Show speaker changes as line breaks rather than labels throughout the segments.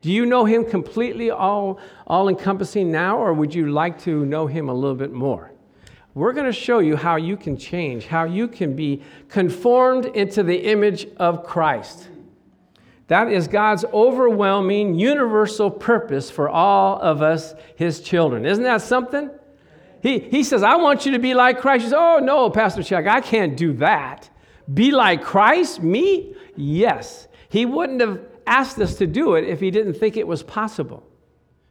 Do you know him completely, all, all encompassing now, or would you like to know him a little bit more? We're going to show you how you can change, how you can be conformed into the image of Christ. That is God's overwhelming, universal purpose for all of us, his children. Isn't that something? He, he says, I want you to be like Christ. You say, Oh, no, Pastor Chuck, I can't do that. Be like Christ? Me? Yes. He wouldn't have asked us to do it if he didn't think it was possible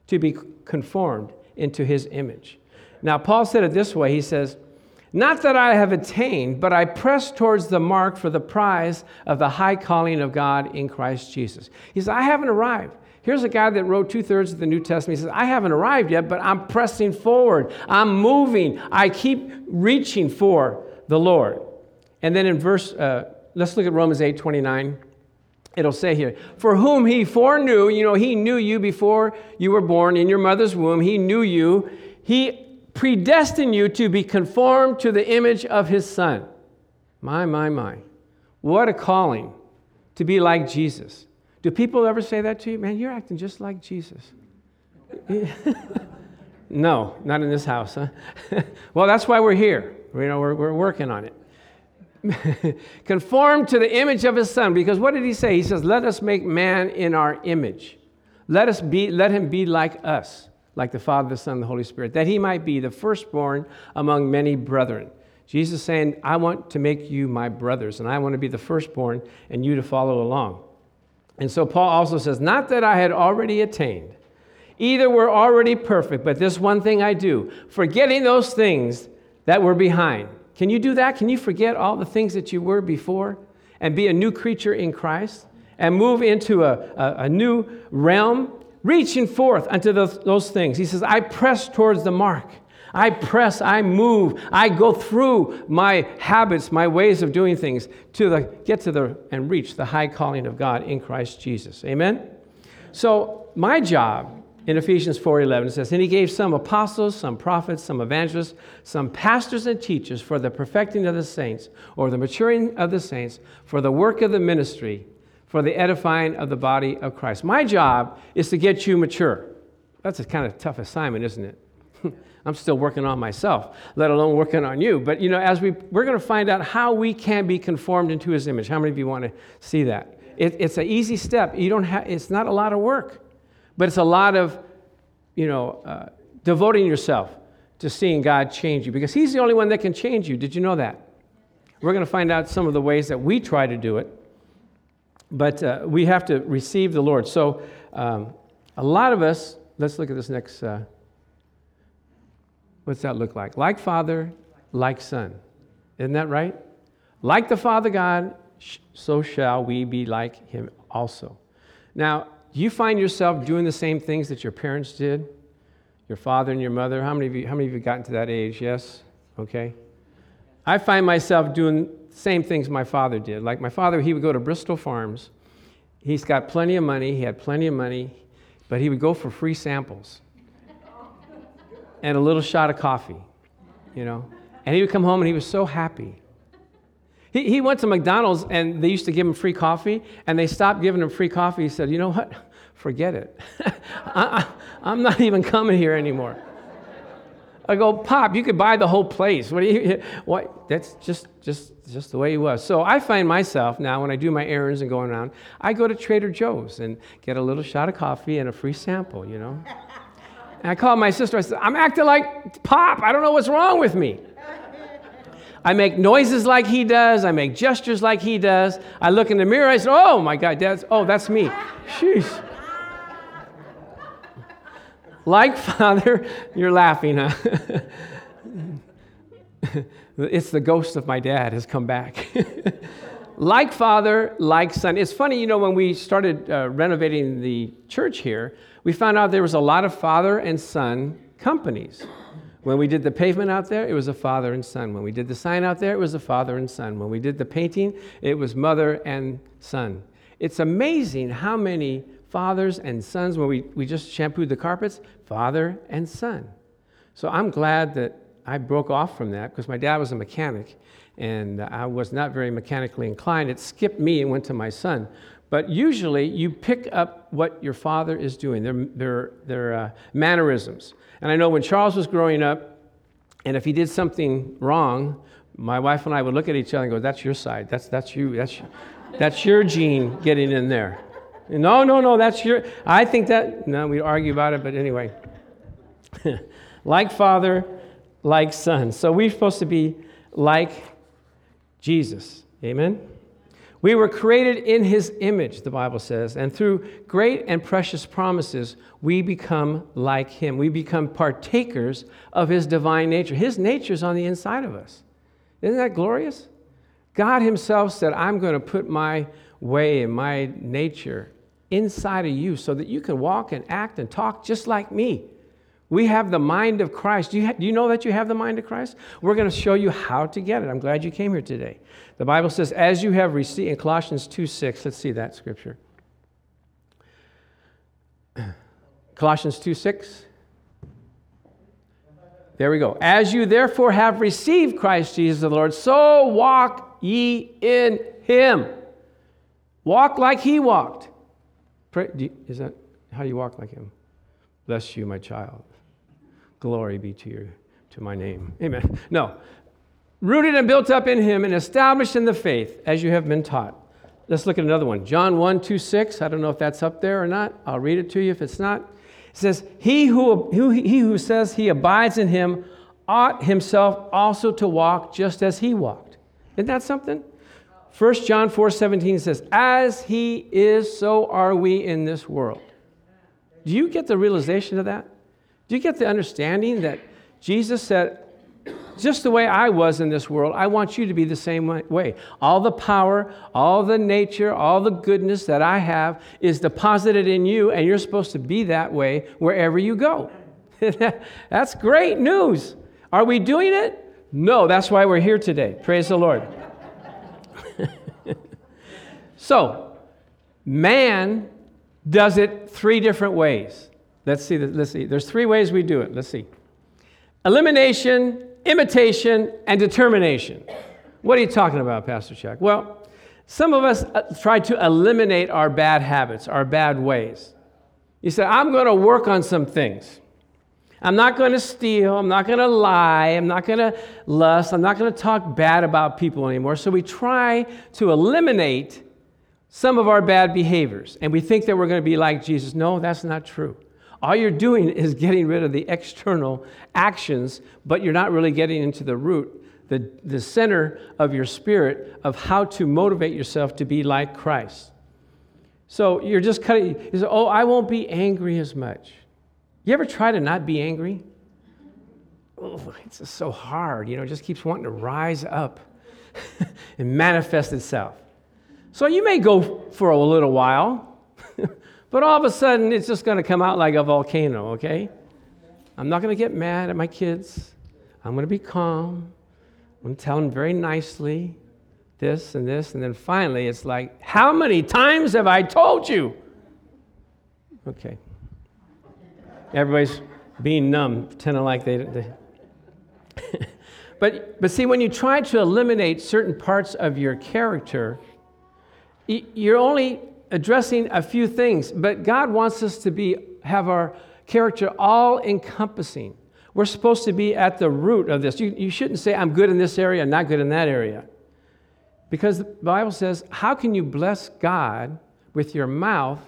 to be conformed into his image. Now, Paul said it this way He says, Not that I have attained, but I press towards the mark for the prize of the high calling of God in Christ Jesus. He says, I haven't arrived. Here's a guy that wrote two thirds of the New Testament. He says, I haven't arrived yet, but I'm pressing forward. I'm moving. I keep reaching for the Lord. And then in verse, uh, let's look at Romans 8 29 it'll say here, for whom he foreknew, you know, he knew you before you were born in your mother's womb. He knew you. He predestined you to be conformed to the image of his son. My, my, my. What a calling to be like Jesus. Do people ever say that to you? Man, you're acting just like Jesus. no, not in this house, huh? well, that's why we're here. You know, we're, we're working on it. conformed to the image of his son. Because what did he say? He says, Let us make man in our image. Let us be, let him be like us, like the Father, the Son, the Holy Spirit, that he might be the firstborn among many brethren. Jesus saying, I want to make you my brothers, and I want to be the firstborn, and you to follow along. And so Paul also says, Not that I had already attained, either were already perfect, but this one thing I do, forgetting those things that were behind can you do that? Can you forget all the things that you were before and be a new creature in Christ and move into a, a, a new realm, reaching forth unto those, those things? He says, I press towards the mark. I press, I move, I go through my habits, my ways of doing things to the, get to the and reach the high calling of God in Christ Jesus. Amen? So, my job in Ephesians 4:11 it says, "And he gave some apostles, some prophets, some evangelists, some pastors and teachers for the perfecting of the saints, or the maturing of the saints, for the work of the ministry, for the edifying of the body of Christ." My job is to get you mature. That's a kind of tough assignment, isn't it? I'm still working on myself, let alone working on you. But you know, as we we're going to find out how we can be conformed into His image. How many of you want to see that? It, it's an easy step. You don't have. It's not a lot of work. But it's a lot of, you know, uh, devoting yourself to seeing God change you because He's the only one that can change you. Did you know that? We're going to find out some of the ways that we try to do it, but uh, we have to receive the Lord. So, um, a lot of us, let's look at this next. Uh, what's that look like? Like Father, like Son. Isn't that right? Like the Father God, so shall we be like Him also. Now, you find yourself doing the same things that your parents did? Your father and your mother? How many of you, how many of you gotten to that age? Yes? Okay. I find myself doing same things my father did. Like my father, he would go to Bristol Farms. He's got plenty of money. He had plenty of money, but he would go for free samples and a little shot of coffee, you know. And he would come home and he was so happy. He, he went to McDonald's and they used to give him free coffee, and they stopped giving him free coffee. He said, You know what? Forget it. I, am not even coming here anymore. I go, Pop, you could buy the whole place. What do you, what? That's just, just, just the way he was. So I find myself now when I do my errands and going around, I go to Trader Joe's and get a little shot of coffee and a free sample, you know? And I call my sister, I said, I'm acting like Pop. I don't know what's wrong with me. I make noises like he does. I make gestures like he does. I look in the mirror. I say, "Oh my God, that's oh, that's me." Sheesh. like Father, you're laughing, huh? it's the ghost of my dad has come back. like Father, like Son. It's funny, you know, when we started uh, renovating the church here, we found out there was a lot of father and son companies. When we did the pavement out there, it was a father and son. When we did the sign out there, it was a father and son. When we did the painting, it was mother and son. It's amazing how many fathers and sons, when we, we just shampooed the carpets, father and son. So I'm glad that I broke off from that because my dad was a mechanic and I was not very mechanically inclined. It skipped me and went to my son. But usually you pick up what your father is doing, their, their, their uh, mannerisms. And I know when Charles was growing up, and if he did something wrong, my wife and I would look at each other and go, That's your side. That's, that's you. That's, that's your gene getting in there. No, no, no, that's your. I think that. No, we'd argue about it, but anyway. like father, like son. So we're supposed to be like Jesus. Amen? We were created in his image, the Bible says, and through great and precious promises, we become like him. We become partakers of his divine nature. His nature is on the inside of us. Isn't that glorious? God himself said, I'm going to put my way and my nature inside of you so that you can walk and act and talk just like me. We have the mind of Christ. Do you, ha- do you know that you have the mind of Christ? We're going to show you how to get it. I'm glad you came here today. The Bible says, as you have received, in Colossians 2 6, let's see that scripture. Colossians 2 6. There we go. As you therefore have received Christ Jesus the Lord, so walk ye in him. Walk like he walked. Pray, you, is that how you walk like him? Bless you, my child. Glory be to you, to my name. Amen. No. Rooted and built up in him and established in the faith as you have been taught. Let's look at another one. John 1, 2, 6. I don't know if that's up there or not. I'll read it to you if it's not. It says, He who, who, he who says he abides in him ought himself also to walk just as he walked. Isn't that something? 1 John 4 17 says, As he is, so are we in this world. Do you get the realization of that? Do you get the understanding that Jesus said, just the way I was in this world, I want you to be the same way. All the power, all the nature, all the goodness that I have is deposited in you, and you're supposed to be that way wherever you go. that's great news. Are we doing it? No, that's why we're here today. Praise the Lord. so, man does it three different ways. Let's see. Let's see. There's three ways we do it. Let's see. Elimination, imitation, and determination. What are you talking about, Pastor Chuck? Well, some of us uh, try to eliminate our bad habits, our bad ways. You say, I'm going to work on some things. I'm not going to steal. I'm not going to lie. I'm not going to lust. I'm not going to talk bad about people anymore. So we try to eliminate some of our bad behaviors. And we think that we're going to be like Jesus. No, that's not true. All you're doing is getting rid of the external actions, but you're not really getting into the root, the, the center of your spirit of how to motivate yourself to be like Christ. So you're just cutting, you say, oh, I won't be angry as much. You ever try to not be angry? Oh, it's just so hard. You know, it just keeps wanting to rise up and manifest itself. So you may go for a little while, but all of a sudden, it's just going to come out like a volcano, okay? I'm not going to get mad at my kids. I'm going to be calm. I'm going to tell them very nicely this and this. And then finally, it's like, How many times have I told you? Okay. Everybody's being numb, pretending like they. they but, but see, when you try to eliminate certain parts of your character, you're only addressing a few things, but God wants us to be, have our character all encompassing. We're supposed to be at the root of this. You, you shouldn't say, I'm good in this area, not good in that area. Because the Bible says, how can you bless God with your mouth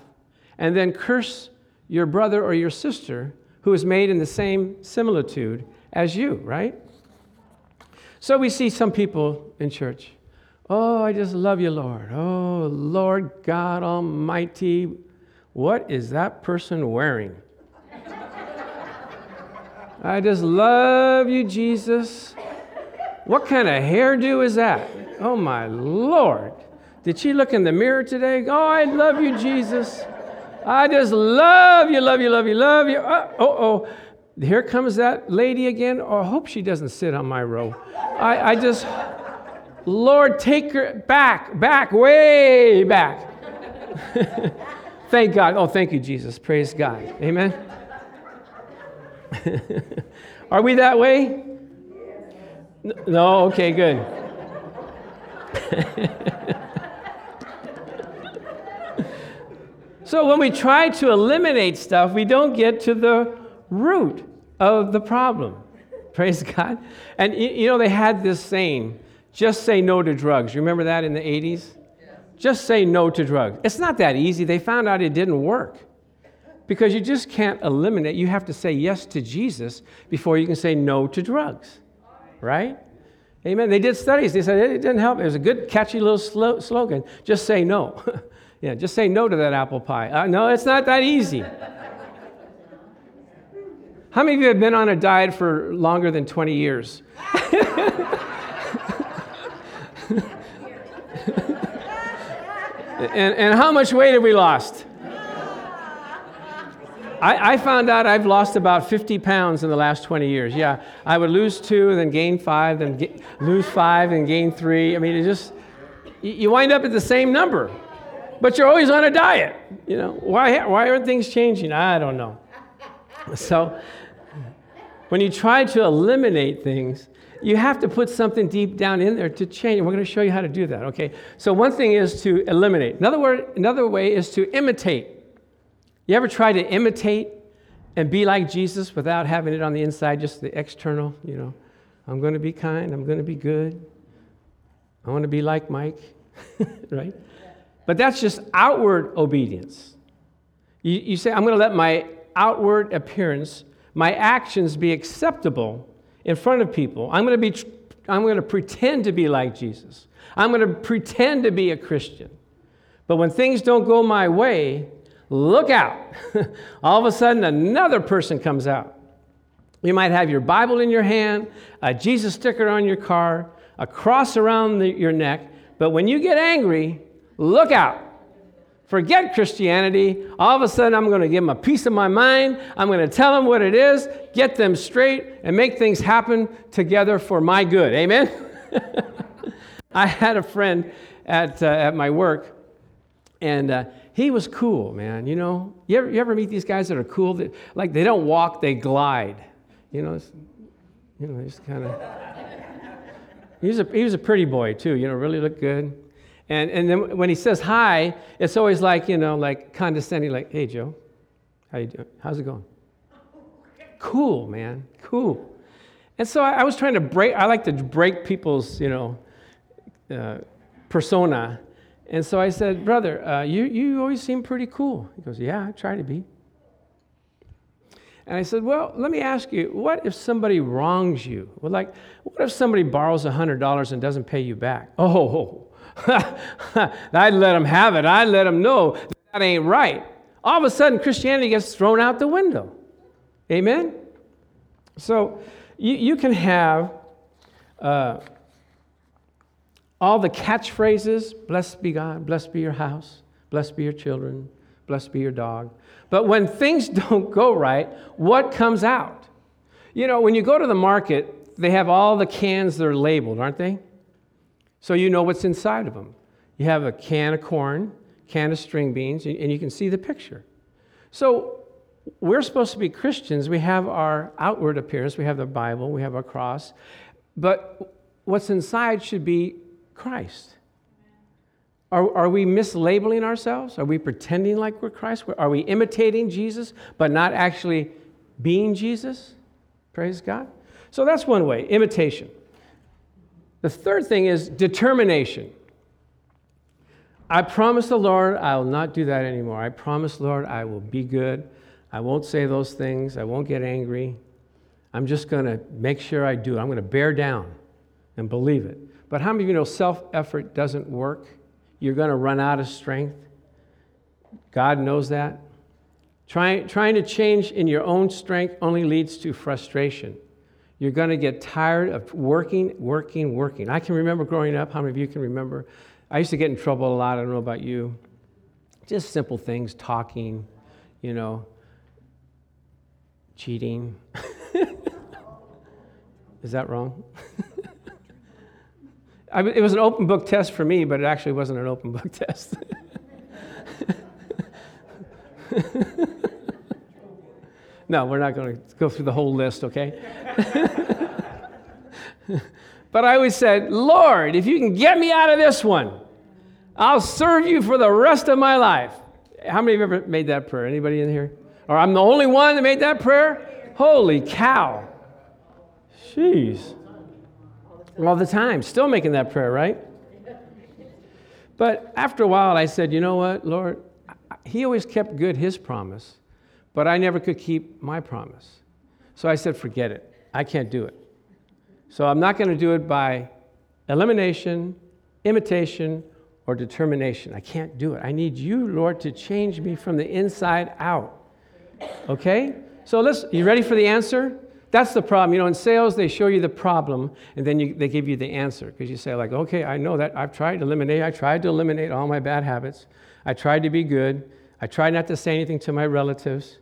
and then curse your brother or your sister who is made in the same similitude as you, right? So we see some people in church Oh, I just love you, Lord. Oh, Lord God Almighty, what is that person wearing? I just love you, Jesus. What kind of hairdo is that? Oh, my Lord. Did she look in the mirror today? Oh, I love you, Jesus. I just love you, love you, love you, love you. Uh, oh, oh. Here comes that lady again. Oh, I hope she doesn't sit on my row. I, I just. Lord, take her back, back, way back. thank God. Oh, thank you, Jesus. Praise God. Amen. Are we that way? No? Okay, good. So when we try to eliminate stuff, we don't get to the root of the problem. Praise God. And you know, they had this saying just say no to drugs. You remember that in the 80s? Just say no to drugs. It's not that easy. They found out it didn't work because you just can't eliminate. You have to say yes to Jesus before you can say no to drugs, right? Amen. They did studies. They said it didn't help. It was a good, catchy little slogan. Just say no. yeah, just say no to that apple pie. Uh, no, it's not that easy. How many of you have been on a diet for longer than 20 years? and, and how much weight have we lost? I, I, found out I've lost about 50 pounds in the last 20 years. Yeah, I would lose two, then gain five, then lose five, and gain three. I mean, it just, you wind up at the same number, but you're always on a diet. You know, why, why aren't things changing? I don't know. So, when you try to eliminate things, you have to put something deep down in there to change. We're going to show you how to do that, okay? So, one thing is to eliminate. Another, word, another way is to imitate. You ever try to imitate and be like Jesus without having it on the inside, just the external, you know? I'm going to be kind, I'm going to be good, I want to be like Mike, right? But that's just outward obedience. You, you say, I'm going to let my outward appearance, my actions be acceptable in front of people. I'm going to be I'm going to pretend to be like Jesus. I'm going to pretend to be a Christian. But when things don't go my way, look out. All of a sudden, another person comes out. You might have your Bible in your hand, a Jesus sticker on your car, a cross around the, your neck, but when you get angry, look out. Forget Christianity. All of a sudden, I'm going to give them a piece of my mind. I'm going to tell them what it is, get them straight, and make things happen together for my good. Amen? I had a friend at, uh, at my work, and uh, he was cool, man. You know, you ever, you ever meet these guys that are cool? That, like, they don't walk, they glide. You know, you know, just kind of. He was, a, he was a pretty boy, too, you know, really looked good. And, and then when he says hi, it's always like, you know, like condescending, like, hey, Joe, how you doing? How's it going? Cool, man, cool. And so I, I was trying to break, I like to break people's, you know, uh, persona. And so I said, brother, uh, you, you always seem pretty cool. He goes, yeah, I try to be. And I said, Well, let me ask you, what if somebody wrongs you? Well, like, what if somebody borrows $100 and doesn't pay you back? Oh, I'd let them have it. I'd let them know that ain't right. All of a sudden, Christianity gets thrown out the window. Amen? So you, you can have uh, all the catchphrases blessed be God, blessed be your house, blessed be your children, blessed be your dog. But when things don't go right, what comes out? You know, when you go to the market, they have all the cans that are labeled, aren't they? So you know what's inside of them. You have a can of corn, can of string beans, and you can see the picture. So we're supposed to be Christians. We have our outward appearance, we have the Bible, we have our cross, but what's inside should be Christ. Are, are we mislabeling ourselves? Are we pretending like we're Christ? Are we imitating Jesus, but not actually being Jesus? Praise God. So that's one way imitation. The third thing is determination. I promise the Lord I will not do that anymore. I promise, Lord, I will be good. I won't say those things. I won't get angry. I'm just going to make sure I do. I'm going to bear down and believe it. But how many of you know self effort doesn't work? You're going to run out of strength. God knows that. Try, trying to change in your own strength only leads to frustration. You're going to get tired of working, working, working. I can remember growing up. How many of you can remember? I used to get in trouble a lot. I don't know about you. Just simple things, talking, you know, cheating. Is that wrong? I, it was an open book test for me, but it actually wasn't an open book test. No, we're not going to go through the whole list, okay? but I always said, Lord, if you can get me out of this one, I'll serve you for the rest of my life. How many of you ever made that prayer? Anybody in here? Or I'm the only one that made that prayer? Holy cow. Jeez. All the time. Still making that prayer, right? But after a while, I said, you know what, Lord? He always kept good his promise, but I never could keep my promise. So I said, forget it. I can't do it. So I'm not going to do it by elimination, imitation, or determination. I can't do it. I need you, Lord, to change me from the inside out. Okay? So let's, you ready for the answer? That's the problem. You know, in sales, they show you the problem and then you, they give you the answer because you say, like, okay, I know that. I've tried to eliminate, I tried to eliminate all my bad habits. I tried to be good. I try not to say anything to my relatives.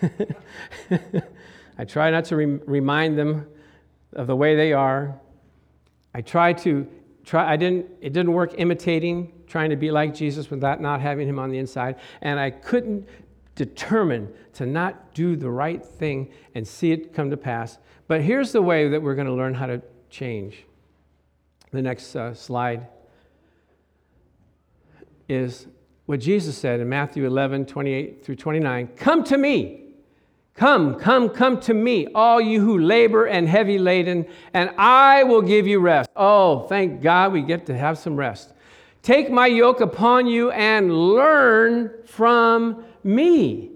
I try not to re- remind them of the way they are. I try to try I didn't it didn't work imitating, trying to be like Jesus without not having him on the inside, and I couldn't determine to not do the right thing and see it come to pass. But here's the way that we're going to learn how to change. The next uh, slide is what Jesus said in Matthew 11, 28 through 29 Come to me. Come, come, come to me, all you who labor and heavy laden, and I will give you rest. Oh, thank God we get to have some rest. Take my yoke upon you and learn from me.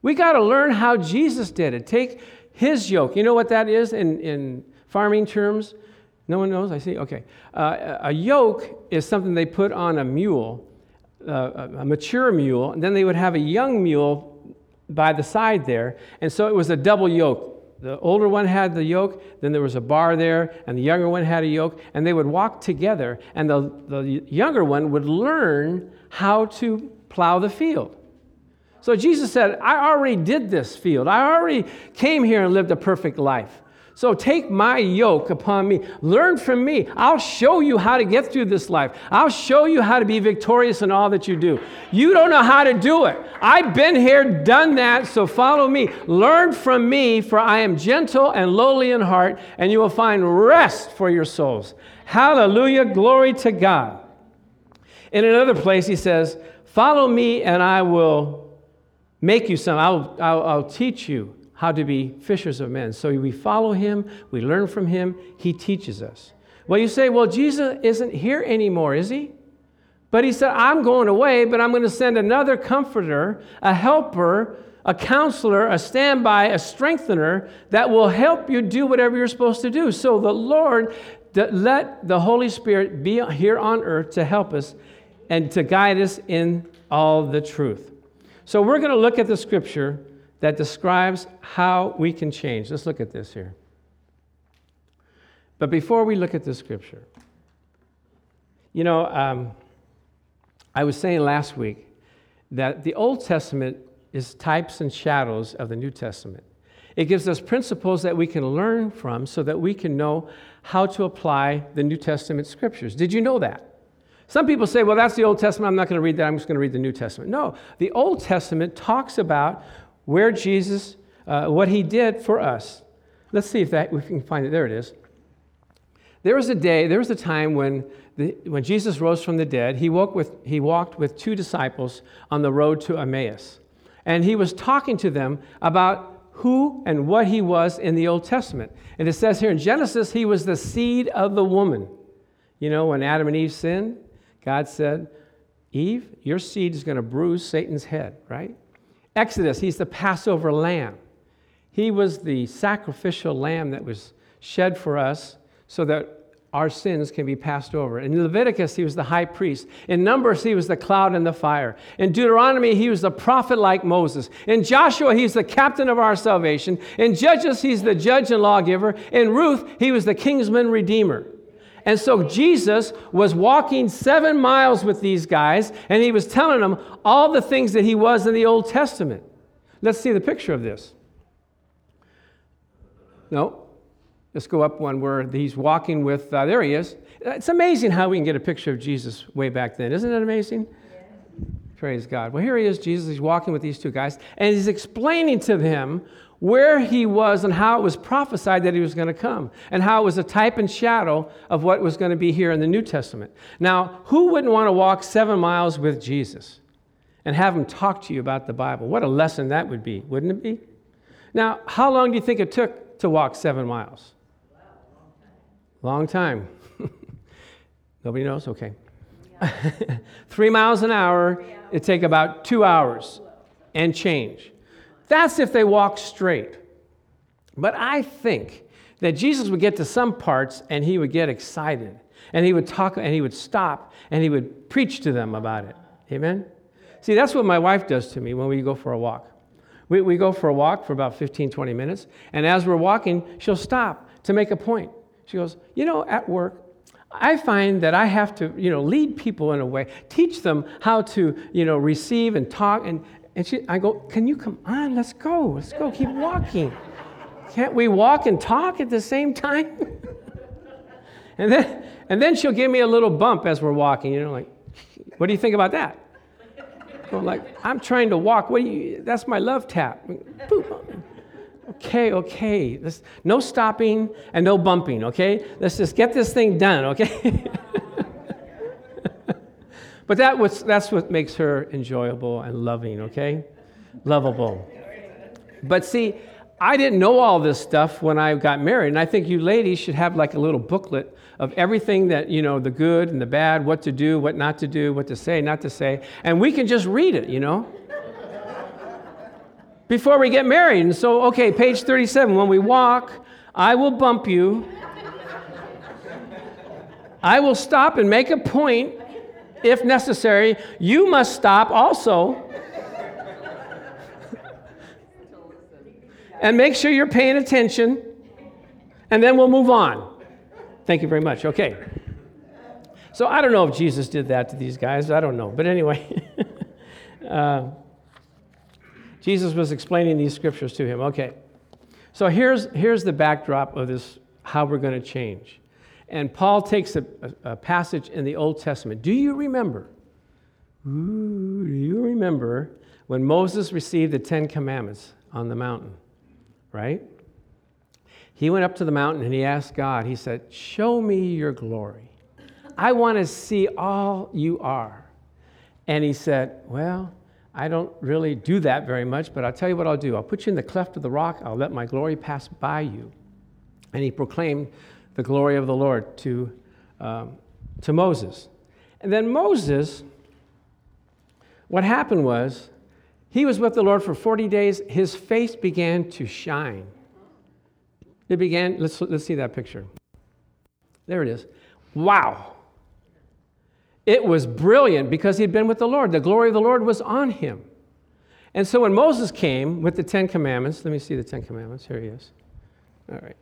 We got to learn how Jesus did it. Take his yoke. You know what that is in, in farming terms? No one knows? I see. Okay. Uh, a yoke is something they put on a mule, uh, a mature mule, and then they would have a young mule by the side there. And so it was a double yoke. The older one had the yoke, then there was a bar there, and the younger one had a yoke, and they would walk together, and the, the younger one would learn how to plow the field. So Jesus said, I already did this field. I already came here and lived a perfect life. So take my yoke upon me. Learn from me. I'll show you how to get through this life. I'll show you how to be victorious in all that you do. You don't know how to do it. I've been here, done that, so follow me. Learn from me, for I am gentle and lowly in heart, and you will find rest for your souls. Hallelujah. Glory to God. In another place, he says, Follow me, and I will make you some. I'll, I'll, I'll teach you how to be fishers of men. So we follow him, we learn from him, he teaches us. Well, you say, well, Jesus isn't here anymore, is he? But he said, I'm going away, but I'm going to send another comforter, a helper, a counselor, a standby, a strengthener that will help you do whatever you're supposed to do. So the Lord, let the Holy Spirit be here on earth to help us and to guide us in all the truth. So we're going to look at the scripture that describes how we can change. Let's look at this here. But before we look at this scripture, you know, um, I was saying last week that the Old Testament is types and shadows of the New Testament. It gives us principles that we can learn from so that we can know how to apply the New Testament scriptures. Did you know that? Some people say, well, that's the Old Testament. I'm not going to read that. I'm just going to read the New Testament. No, the Old Testament talks about where Jesus, uh, what he did for us. Let's see if that we can find it. There it is. There was a day, there was a time when, the, when Jesus rose from the dead, he, woke with, he walked with two disciples on the road to Emmaus. And he was talking to them about who and what he was in the Old Testament. And it says here in Genesis, he was the seed of the woman. You know, when Adam and Eve sinned, God said, Eve, your seed is going to bruise Satan's head, right? Exodus, he's the Passover lamb. He was the sacrificial lamb that was shed for us so that our sins can be passed over. In Leviticus, he was the high priest. In Numbers, he was the cloud and the fire. In Deuteronomy, he was the prophet like Moses. In Joshua, he's the captain of our salvation. In Judges, he's the judge and lawgiver. In Ruth, he was the kinsman redeemer. And so Jesus was walking seven miles with these guys, and he was telling them all the things that he was in the Old Testament. Let's see the picture of this. No, let's go up one where he's walking with, uh, there he is. It's amazing how we can get a picture of Jesus way back then. Isn't it amazing? Praise God. Well, here he is, Jesus. He's walking with these two guys, and he's explaining to them where he was and how it was prophesied that he was going to come, and how it was a type and shadow of what was going to be here in the New Testament. Now, who wouldn't want to walk seven miles with Jesus? and have him talk to you about the Bible. What a lesson that would be, wouldn't it be? Now, how long do you think it took to walk seven miles? Long time. Nobody knows? Okay. Three miles an hour, it'd take about two hours and change. That's if they walk straight. But I think that Jesus would get to some parts and he would get excited and he would talk and he would stop and he would preach to them about it. Amen? See, that's what my wife does to me when we go for a walk. We, we go for a walk for about 15, 20 minutes, and as we're walking, she'll stop to make a point. She goes, You know, at work, I find that I have to, you know, lead people in a way, teach them how to, you know, receive and talk. And, and she, I go, Can you come on? Let's go. Let's go. Keep walking. Can't we walk and talk at the same time? and, then, and then she'll give me a little bump as we're walking, you know, like, What do you think about that? Go like, I'm trying to walk. What do you, that's my love tap. Boop. Okay, okay. Let's, no stopping and no bumping, okay? Let's just get this thing done, okay? but that was, that's what makes her enjoyable and loving, okay? Lovable. But see, I didn't know all this stuff when I got married, and I think you ladies should have like a little booklet of everything that, you know, the good and the bad, what to do, what not to do, what to say, not to say, and we can just read it, you know? before we get married. And so, okay, page 37 when we walk, I will bump you. I will stop and make a point if necessary. You must stop also. and make sure you're paying attention. And then we'll move on. Thank you very much. Okay. So I don't know if Jesus did that to these guys. I don't know. But anyway. uh, Jesus was explaining these scriptures to him. Okay. So here's, here's the backdrop of this, how we're going to change. And Paul takes a, a, a, passage in the Old Testament. Do you remember? Ooh, do you remember when Moses received the Ten Commandments on the mountain? Right? He went up to the mountain and he asked God, he said, Show me your glory. I want to see all you are. And he said, Well, I don't really do that very much, but I'll tell you what I'll do. I'll put you in the cleft of the rock, I'll let my glory pass by you. And he proclaimed the glory of the Lord to, um, to Moses. And then Moses, what happened was, he was with the Lord for 40 days. His face began to shine. It began, let's, let's see that picture. There it is. Wow. It was brilliant because he'd been with the Lord. The glory of the Lord was on him. And so when Moses came with the Ten Commandments, let me see the Ten Commandments. Here he is. All right.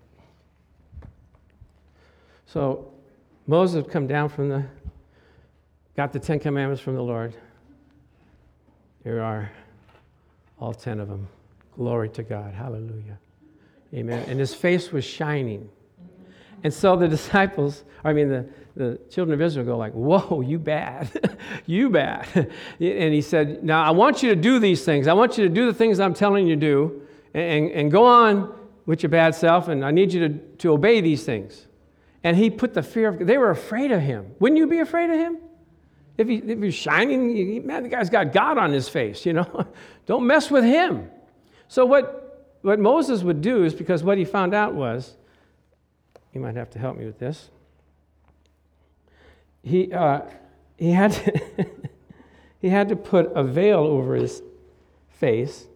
So Moses had come down from the, got the Ten Commandments from the Lord. Here are all ten of them. Glory to God. Hallelujah. Amen. And his face was shining. And so the disciples, I mean, the, the children of Israel go like, whoa, you bad, you bad. and he said, now I want you to do these things. I want you to do the things I'm telling you to do and, and go on with your bad self, and I need you to, to obey these things. And he put the fear of, they were afraid of him. Wouldn't you be afraid of him? If, he, if he's shining, man, the guy's got God on his face, you know? Don't mess with him. So what, what Moses would do is because what he found out was, you might have to help me with this he, uh, he, had to he had to put a veil over his face.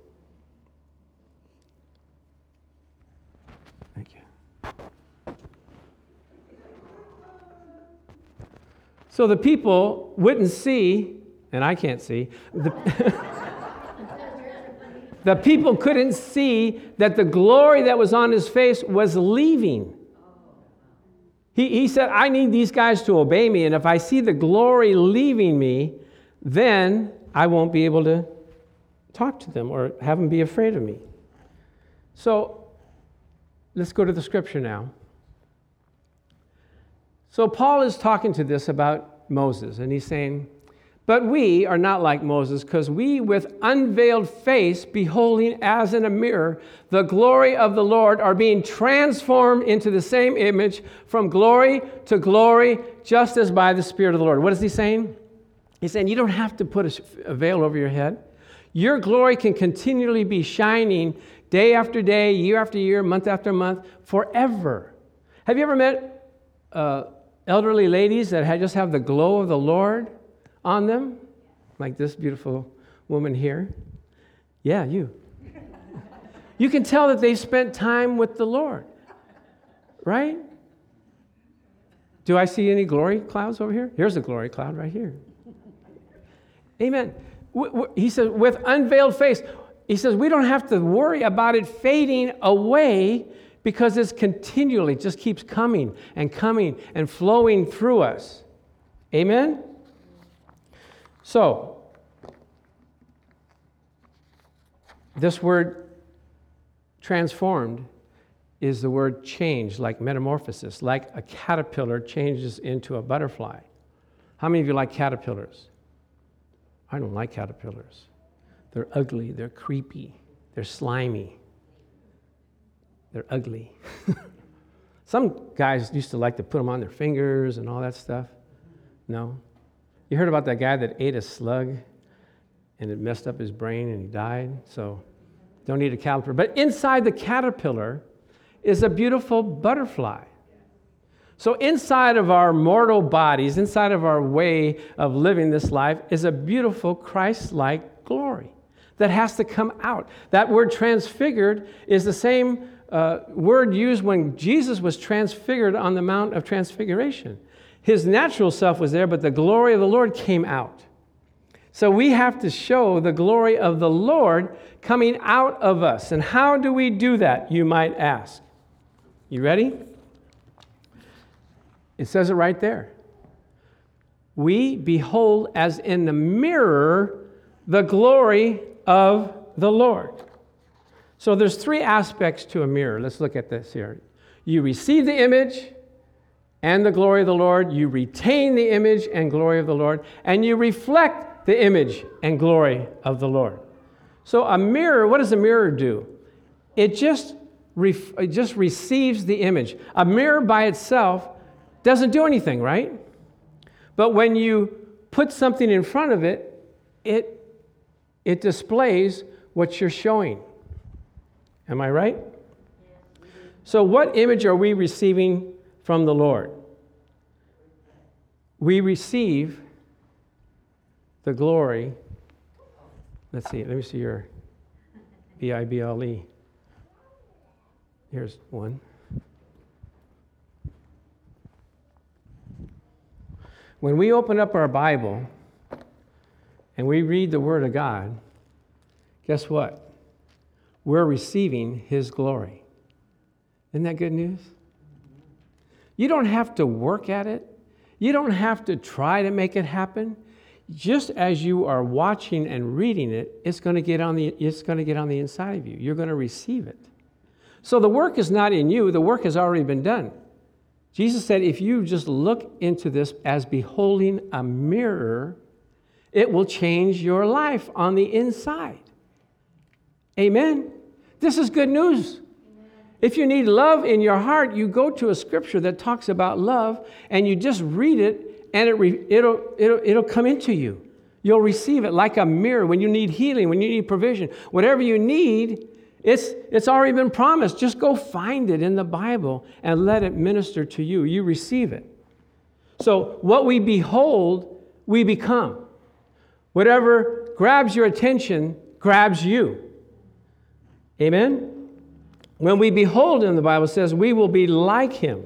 So the people wouldn't see, and I can't see, the, the people couldn't see that the glory that was on his face was leaving. He, he said, I need these guys to obey me, and if I see the glory leaving me, then I won't be able to talk to them or have them be afraid of me. So let's go to the scripture now. So Paul is talking to this about Moses, and he's saying, but we are not like Moses, because we, with unveiled face, beholding as in a mirror the glory of the Lord, are being transformed into the same image from glory to glory, just as by the Spirit of the Lord. What is he saying? He's saying you don't have to put a veil over your head. Your glory can continually be shining day after day, year after year, month after month, forever. Have you ever met uh, elderly ladies that had, just have the glow of the Lord on them? Like this beautiful woman here? Yeah, you. you can tell that they spent time with the Lord, right? Do I see any glory clouds over here? Here's a glory cloud right here. Amen. He says, with unveiled face. He says, we don't have to worry about it fading away because it's continually just keeps coming and coming and flowing through us. Amen? So, this word transformed is the word change, like metamorphosis, like a caterpillar changes into a butterfly. How many of you like caterpillars? I don't like caterpillars. They're ugly, they're creepy, they're slimy, they're ugly. Some guys used to like to put them on their fingers and all that stuff. No? You heard about that guy that ate a slug and it messed up his brain and he died? So don't eat a caterpillar. But inside the caterpillar is a beautiful butterfly. So, inside of our mortal bodies, inside of our way of living this life, is a beautiful Christ like glory that has to come out. That word transfigured is the same uh, word used when Jesus was transfigured on the Mount of Transfiguration. His natural self was there, but the glory of the Lord came out. So we have to show the glory of the Lord coming out of us. And how do we do that, you might ask? You ready? It says it right there. We behold as in the mirror the glory of the Lord. So there's three aspects to a mirror. Let's look at this here. You receive the image and the glory of the Lord, you retain the image and glory of the Lord, and you reflect the image and glory of the Lord. So a mirror, what does a mirror do? It just it just receives the image. A mirror by itself doesn't do anything, right? But when you put something in front of it, it, it displays what you're showing. Am I right? So, what image are we receiving from the Lord? We receive the glory. Let's see, let me see your B I B L E. Here's one. When we open up our Bible and we read the Word of God, guess what? We're receiving His glory. Isn't that good news? You don't have to work at it. You don't have to try to make it happen. Just as you are watching and reading it, it's going to get on the, it's going to get on the inside of you. You're going to receive it. So the work is not in you, the work has already been done. Jesus said, if you just look into this as beholding a mirror, it will change your life on the inside. Amen. This is good news. If you need love in your heart, you go to a scripture that talks about love and you just read it and it re- it'll, it'll, it'll come into you. You'll receive it like a mirror when you need healing, when you need provision. Whatever you need, it's, it's already been promised. Just go find it in the Bible and let it minister to you. You receive it. So, what we behold, we become. Whatever grabs your attention grabs you. Amen? When we behold him, the Bible says, we will be like him.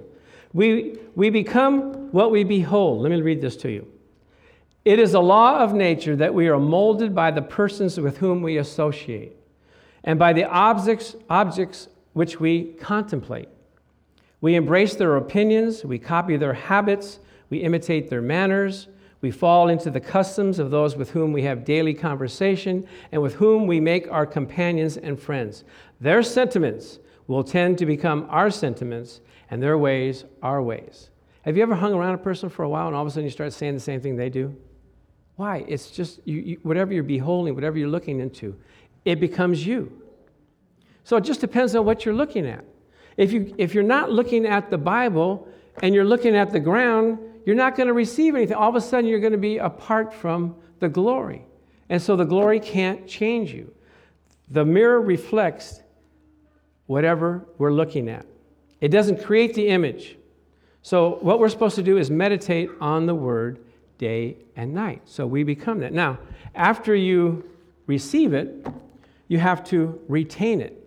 We, we become what we behold. Let me read this to you. It is a law of nature that we are molded by the persons with whom we associate and by the objects, objects which we contemplate. We embrace their opinions, we copy their habits, we imitate their manners, we fall into the customs of those with whom we have daily conversation and with whom we make our companions and friends. Their sentiments will tend to become our sentiments, and their ways our ways. Have you ever hung around a person for a while and all of a sudden you start saying the same thing they do? Why? It's just you, you, whatever you're beholding, whatever you're looking into, it becomes you. So it just depends on what you're looking at. If, you, if you're not looking at the Bible and you're looking at the ground, you're not going to receive anything. All of a sudden, you're going to be apart from the glory. And so the glory can't change you. The mirror reflects whatever we're looking at, it doesn't create the image. So, what we're supposed to do is meditate on the word day and night. So, we become that. Now, after you receive it, you have to retain it.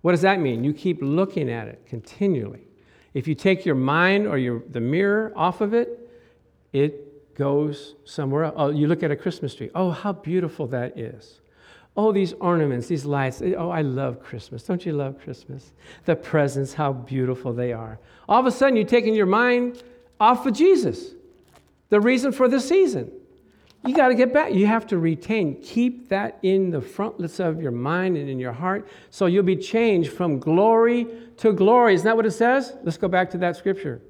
What does that mean? You keep looking at it continually. If you take your mind or your, the mirror off of it, it goes somewhere else. Oh, you look at a Christmas tree. Oh, how beautiful that is. Oh, these ornaments, these lights. Eh, oh, I love Christmas. Don't you love Christmas? The presents, how beautiful they are. All of a sudden, you're taking your mind off of Jesus, the reason for the season. You got to get back. You have to retain, keep that in the frontlets of your mind and in your heart so you'll be changed from glory to glory. Isn't that what it says? Let's go back to that scripture.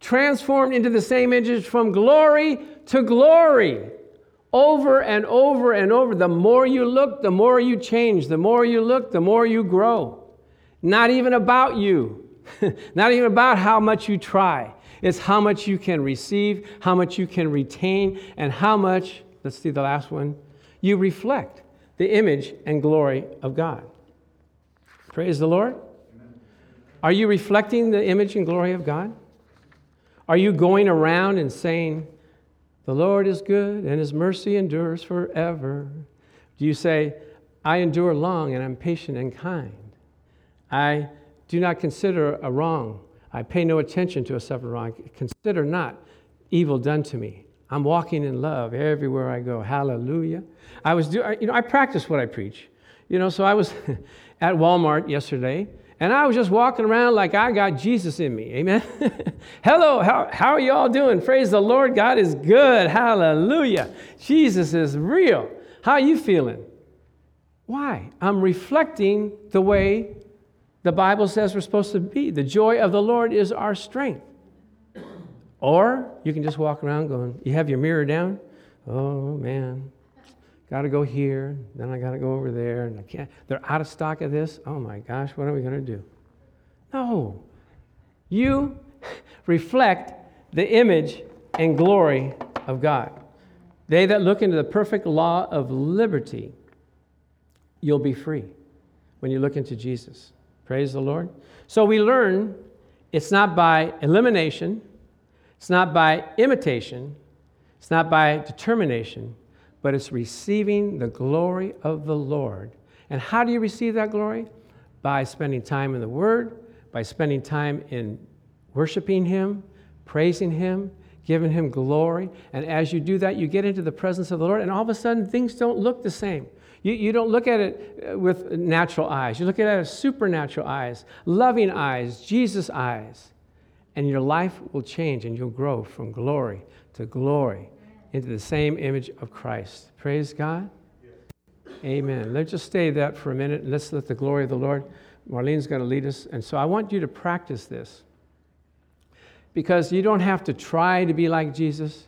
Transformed into the same image from glory to glory. Over and over and over. The more you look, the more you change. The more you look, the more you grow. Not even about you, not even about how much you try. It's how much you can receive, how much you can retain, and how much, let's see the last one, you reflect the image and glory of God. Praise the Lord. Are you reflecting the image and glory of God? Are you going around and saying, The Lord is good and his mercy endures forever? Do you say, I endure long and I'm patient and kind? I do not consider a wrong I pay no attention to a suffered wrong. Consider not evil done to me. I'm walking in love everywhere I go. Hallelujah. I was you know, I practice what I preach. You know, so I was at Walmart yesterday, and I was just walking around like I got Jesus in me. Amen. Hello, how, how are you all doing? Praise the Lord. God is good. Hallelujah. Jesus is real. How are you feeling? Why? I'm reflecting the way the Bible says we're supposed to be. The joy of the Lord is our strength. Or you can just walk around going, you have your mirror down. Oh man, got to go here. Then I got to go over there, and I can't. They're out of stock of this. Oh my gosh, what are we going to do? No, you reflect the image and glory of God. They that look into the perfect law of liberty, you'll be free when you look into Jesus. Praise the Lord. So we learn it's not by elimination, it's not by imitation, it's not by determination, but it's receiving the glory of the Lord. And how do you receive that glory? By spending time in the Word, by spending time in worshiping Him, praising Him, giving Him glory. And as you do that, you get into the presence of the Lord, and all of a sudden things don't look the same. You, you don't look at it uh, with natural eyes. You look at it with supernatural eyes, loving eyes, Jesus' eyes. And your life will change and you'll grow from glory to glory into the same image of Christ. Praise God. Amen. Let's just stay that for a minute and let's let the glory of the Lord. Marlene's going to lead us. And so I want you to practice this because you don't have to try to be like Jesus.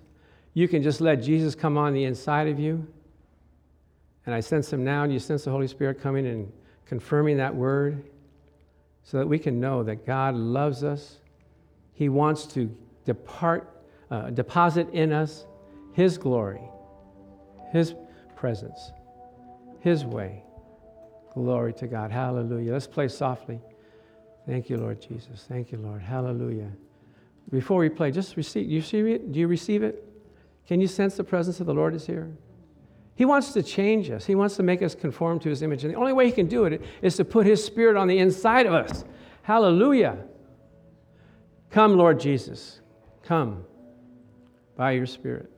You can just let Jesus come on the inside of you and I sense Him now, and you sense the Holy Spirit coming and confirming that word so that we can know that God loves us. He wants to depart, uh, deposit in us His glory, His presence, His way. Glory to God. Hallelujah. Let's play softly. Thank you, Lord Jesus. Thank you, Lord. Hallelujah. Before we play, just receive. You receive it? Do you receive it? Can you sense the presence of the Lord is here? He wants to change us. He wants to make us conform to his image. And the only way he can do it is to put his spirit on the inside of us. Hallelujah. Come, Lord Jesus. Come by your spirit.